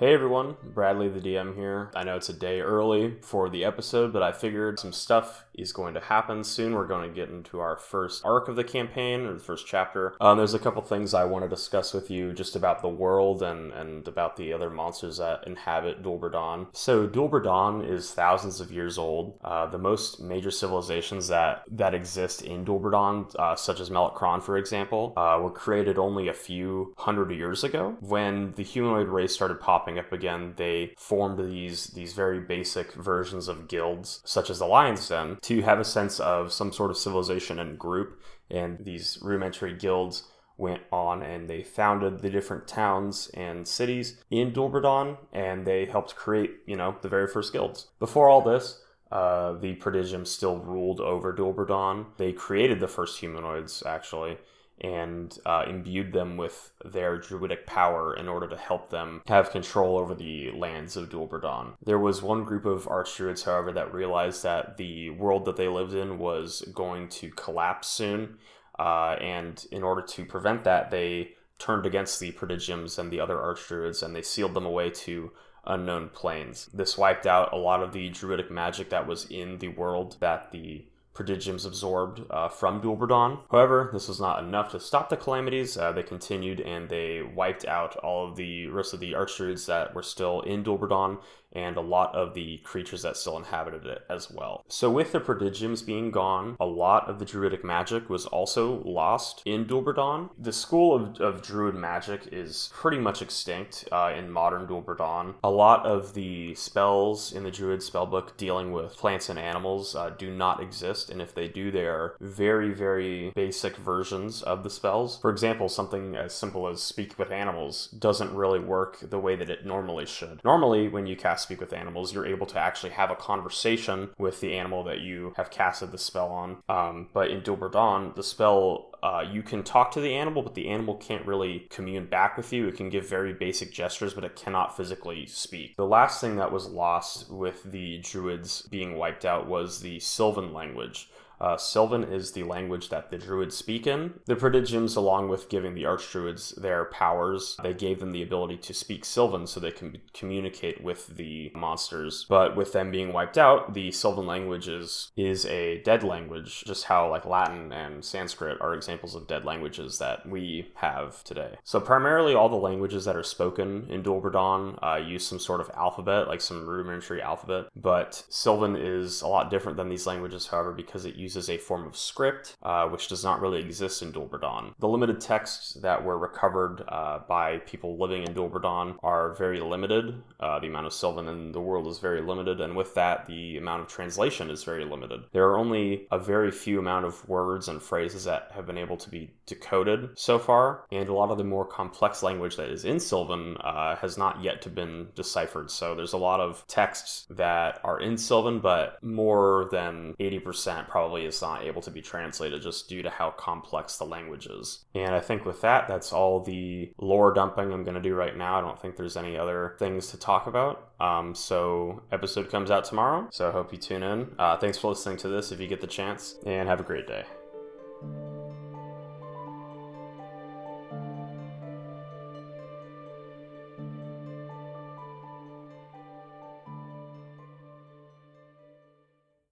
Hey everyone, Bradley the DM here. I know it's a day early for the episode, but I figured some stuff is going to happen soon. We're going to get into our first arc of the campaign, or the first chapter. Um, there's a couple things I want to discuss with you just about the world and, and about the other monsters that inhabit Dol Bredon. So, Dol Bredon is thousands of years old. Uh, the most major civilizations that, that exist in Dol Bredon, uh, such as Melekron, for example, uh, were created only a few hundred years ago when the humanoid race started popping popping up again, they formed these these very basic versions of guilds, such as the Lion's Den, to have a sense of some sort of civilization and group. And these rudimentary guilds went on and they founded the different towns and cities in Dol and they helped create, you know, the very first guilds. Before all this, uh, the Prodigium still ruled over Dol They created the first humanoids, actually, and uh, imbued them with their druidic power in order to help them have control over the lands of Dol There was one group of archdruids, however, that realized that the world that they lived in was going to collapse soon, uh, and in order to prevent that, they turned against the prodigiums and the other archdruids, and they sealed them away to unknown planes. This wiped out a lot of the druidic magic that was in the world that the prodigiums absorbed uh, from Dol Bredon. However, this was not enough to stop the calamities. Uh, they continued and they wiped out all of the rest of the archdruids that were still in Dol Bredon and a lot of the creatures that still inhabited it as well. So, with the prodigiums being gone, a lot of the druidic magic was also lost in Dol Bredon. The school of, of druid magic is pretty much extinct uh, in modern Dol Bredon. A lot of the spells in the druid spellbook dealing with plants and animals uh, do not exist, and if they do, they are very, very basic versions of the spells. For example, something as simple as speak with animals doesn't really work the way that it normally should. Normally, when you cast speak with animals, you're able to actually have a conversation with the animal that you have casted the spell on. Um, but in Dol Bredon, the spell uh, you can talk to the animal, but the animal can't really commune back with you. It can give very basic gestures, but it cannot physically speak. The last thing that was lost with the druids being wiped out was the Sylvan language. Uh, Sylvan is the language that the druids speak in. The prodigiums, along with giving the archdruids their powers, they gave them the ability to speak Sylvan so they can communicate with the monsters. But with them being wiped out, the Sylvan language is, is a dead language, just how like Latin and Sanskrit are examples of dead languages that we have today. So primarily all the languages that are spoken in Dol uh, use some sort of alphabet, like some rudimentary alphabet. But Sylvan is a lot different than these languages, however, because it uses uses a form of script, uh, which does not really exist in Dol Bredon. The limited texts that were recovered uh, by people living in Dol Bredon are very limited. Uh, the amount of Sylvan in the world is very limited, and with that, the amount of translation is very limited. There are only a very few amount of words and phrases that have been able to be decoded so far, and a lot of the more complex language that is in Sylvan uh, has not yet to been deciphered. So there's a lot of texts that are in Sylvan, but more than 80% probably probably is not able to be translated just due to how complex the language is. And I think with that, that's all the lore dumping I'm going to do right now. I don't think there's any other things to talk about. Um, so episode comes out tomorrow. So I hope you tune in. Uh, thanks for listening to this if you get the chance, and have a great day.